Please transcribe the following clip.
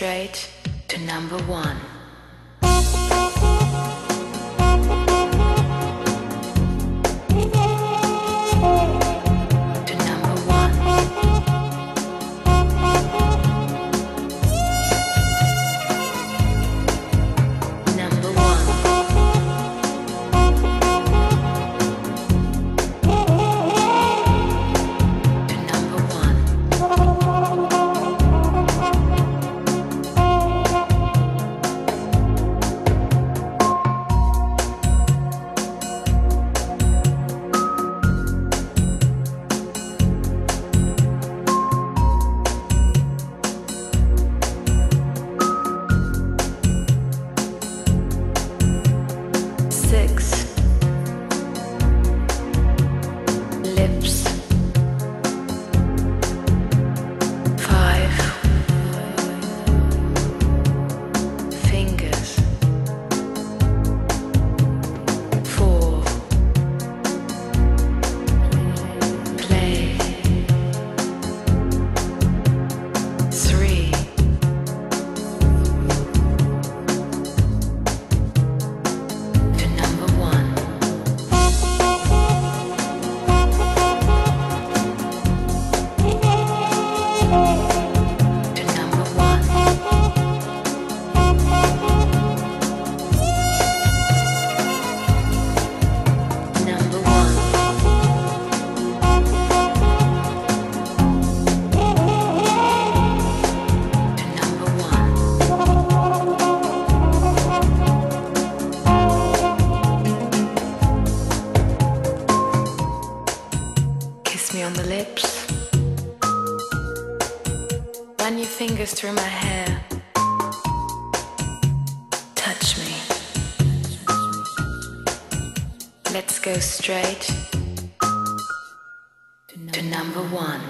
straight. through my hair. Touch me. Let's go straight to number one.